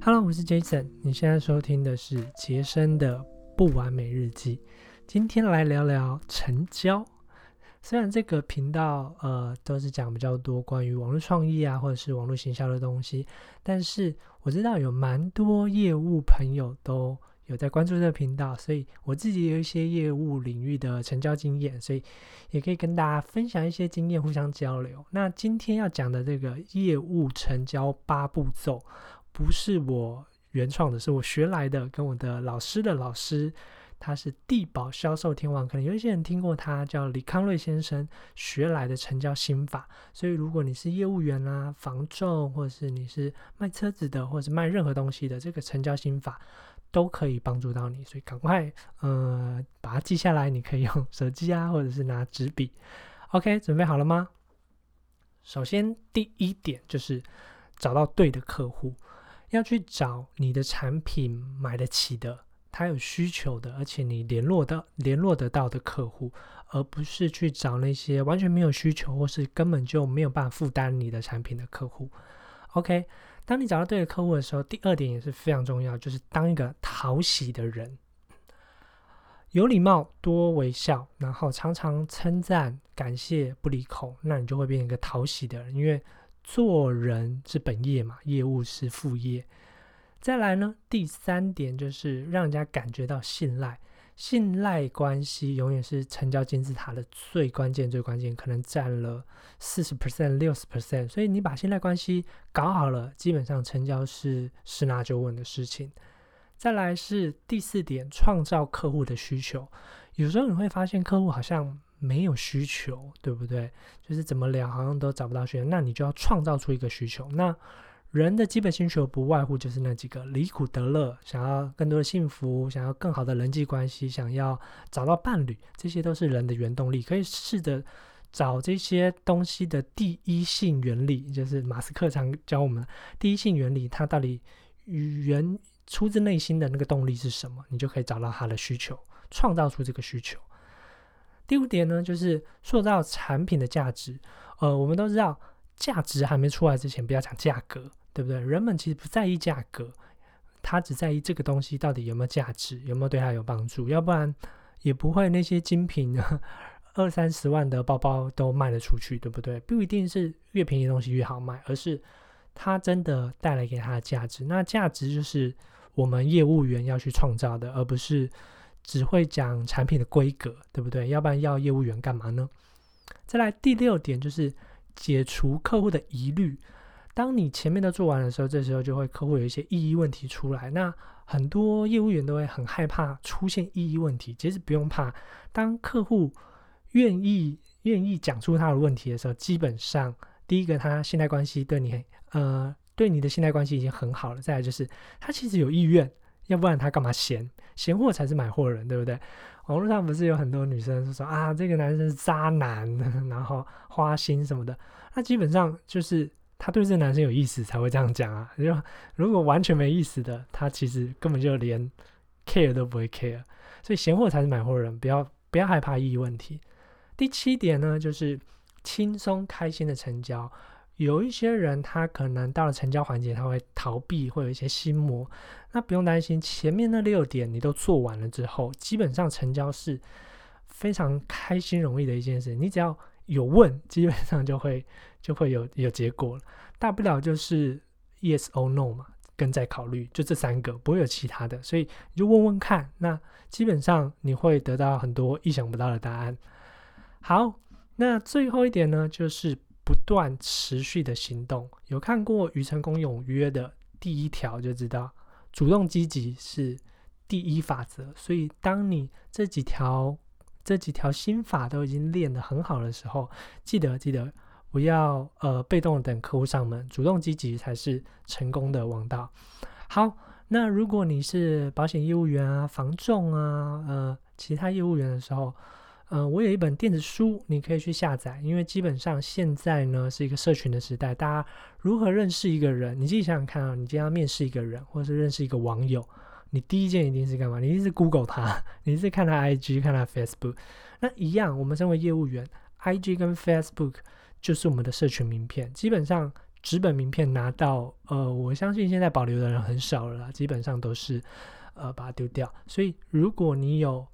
Hello，我是 Jason。你现在收听的是杰森的不完美日记。今天来聊聊成交。虽然这个频道呃都是讲比较多关于网络创意啊，或者是网络行销的东西，但是我知道有蛮多业务朋友都有在关注这个频道，所以我自己有一些业务领域的成交经验，所以也可以跟大家分享一些经验，互相交流。那今天要讲的这个业务成交八步骤，不是我原创的，是我学来的，跟我的老师的老师。他是地保销售天王，可能有一些人听过他，叫李康瑞先生学来的成交心法。所以，如果你是业务员啊、房仲，或者是你是卖车子的，或者是卖任何东西的，这个成交心法都可以帮助到你。所以，赶快呃把它记下来。你可以用手机啊，或者是拿纸笔。OK，准备好了吗？首先，第一点就是找到对的客户，要去找你的产品买得起的。他有需求的，而且你联络到联络得到的客户，而不是去找那些完全没有需求或是根本就没有办法负担你的产品的客户。OK，当你找到对的客户的时候，第二点也是非常重要，就是当一个讨喜的人，有礼貌，多微笑，然后常常称赞、感谢不离口，那你就会变成一个讨喜的人。因为做人是本业嘛，业务是副业。再来呢，第三点就是让人家感觉到信赖，信赖关系永远是成交金字塔的最关键、最关键，可能占了四十 percent、六十 percent。所以你把信赖关系搞好了，基本上成交是十拿九稳的事情。再来是第四点，创造客户的需求。有时候你会发现客户好像没有需求，对不对？就是怎么聊好像都找不到需求，那你就要创造出一个需求。那人的基本需求不外乎就是那几个：离苦得乐，想要更多的幸福，想要更好的人际关系，想要找到伴侣，这些都是人的原动力。可以试着找这些东西的第一性原理，就是马斯克常教我们第一性原理，它到底原出自内心的那个动力是什么？你就可以找到他的需求，创造出这个需求。第五点呢，就是塑造产品的价值。呃，我们都知道，价值还没出来之前，不要讲价格。对不对？人们其实不在意价格，他只在意这个东西到底有没有价值，有没有对他有帮助。要不然也不会那些精品 二三十万的包包都卖得出去，对不对？不一定是越便宜的东西越好卖，而是它真的带来给他的价值。那价值就是我们业务员要去创造的，而不是只会讲产品的规格，对不对？要不然要业务员干嘛呢？再来第六点就是解除客户的疑虑。当你前面都做完的时候，这时候就会客户有一些异议问题出来。那很多业务员都会很害怕出现异议问题。其实不用怕，当客户愿意愿意讲出他的问题的时候，基本上第一个他信赖关系对你呃对你的信赖关系已经很好了。再来就是他其实有意愿，要不然他干嘛嫌嫌货才是买货人，对不对？网络上不是有很多女生说啊这个男生是渣男，然后花心什么的，那基本上就是。他对这个男生有意思才会这样讲啊！就如果完全没意思的，他其实根本就连 care 都不会 care。所以闲货才是买货人，不要不要害怕意义问题。第七点呢，就是轻松开心的成交。有一些人他可能到了成交环节，他会逃避，会有一些心魔。那不用担心，前面那六点你都做完了之后，基本上成交是非常开心容易的一件事。你只要有问，基本上就会就会有有结果了。大不了就是 yes or no 嘛，跟再考虑，就这三个，不会有其他的。所以你就问问看，那基本上你会得到很多意想不到的答案。好，那最后一点呢，就是不断持续的行动。有看过《与成功有约》的第一条，就知道主动积极是第一法则。所以当你这几条。这几条心法都已经练得很好的时候，记得记得不要呃被动等客户上门，主动积极才是成功的王道。好，那如果你是保险业务员啊、房仲啊、呃其他业务员的时候，嗯，我有一本电子书，你可以去下载，因为基本上现在呢是一个社群的时代，大家如何认识一个人？你自己想想看啊，你今天要面试一个人，或者是认识一个网友。你第一件一定是干嘛？你一定是 Google 他，你是看他 IG，看他 Facebook。那一样，我们身为业务员，IG 跟 Facebook 就是我们的社群名片。基本上，纸本名片拿到，呃，我相信现在保留的人很少了，基本上都是呃把它丢掉。所以如果你有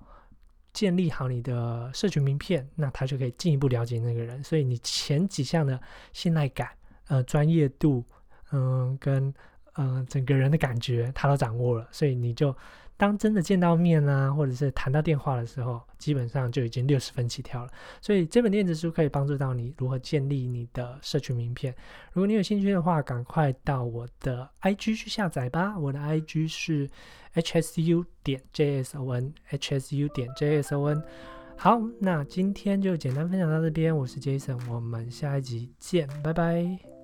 建立好你的社群名片，那他就可以进一步了解那个人。所以你前几项的信赖感、呃专业度，嗯，跟嗯整个人的感觉，他都掌握了，所以你就。当真的见到面啊，或者是谈到电话的时候，基本上就已经六十分起跳了。所以这本电子书可以帮助到你如何建立你的社群名片。如果你有兴趣的话，赶快到我的 IG 去下载吧。我的 IG 是 hsu 点 json，hsu 点 json。好，那今天就简单分享到这边。我是 Jason，我们下一集见，拜拜。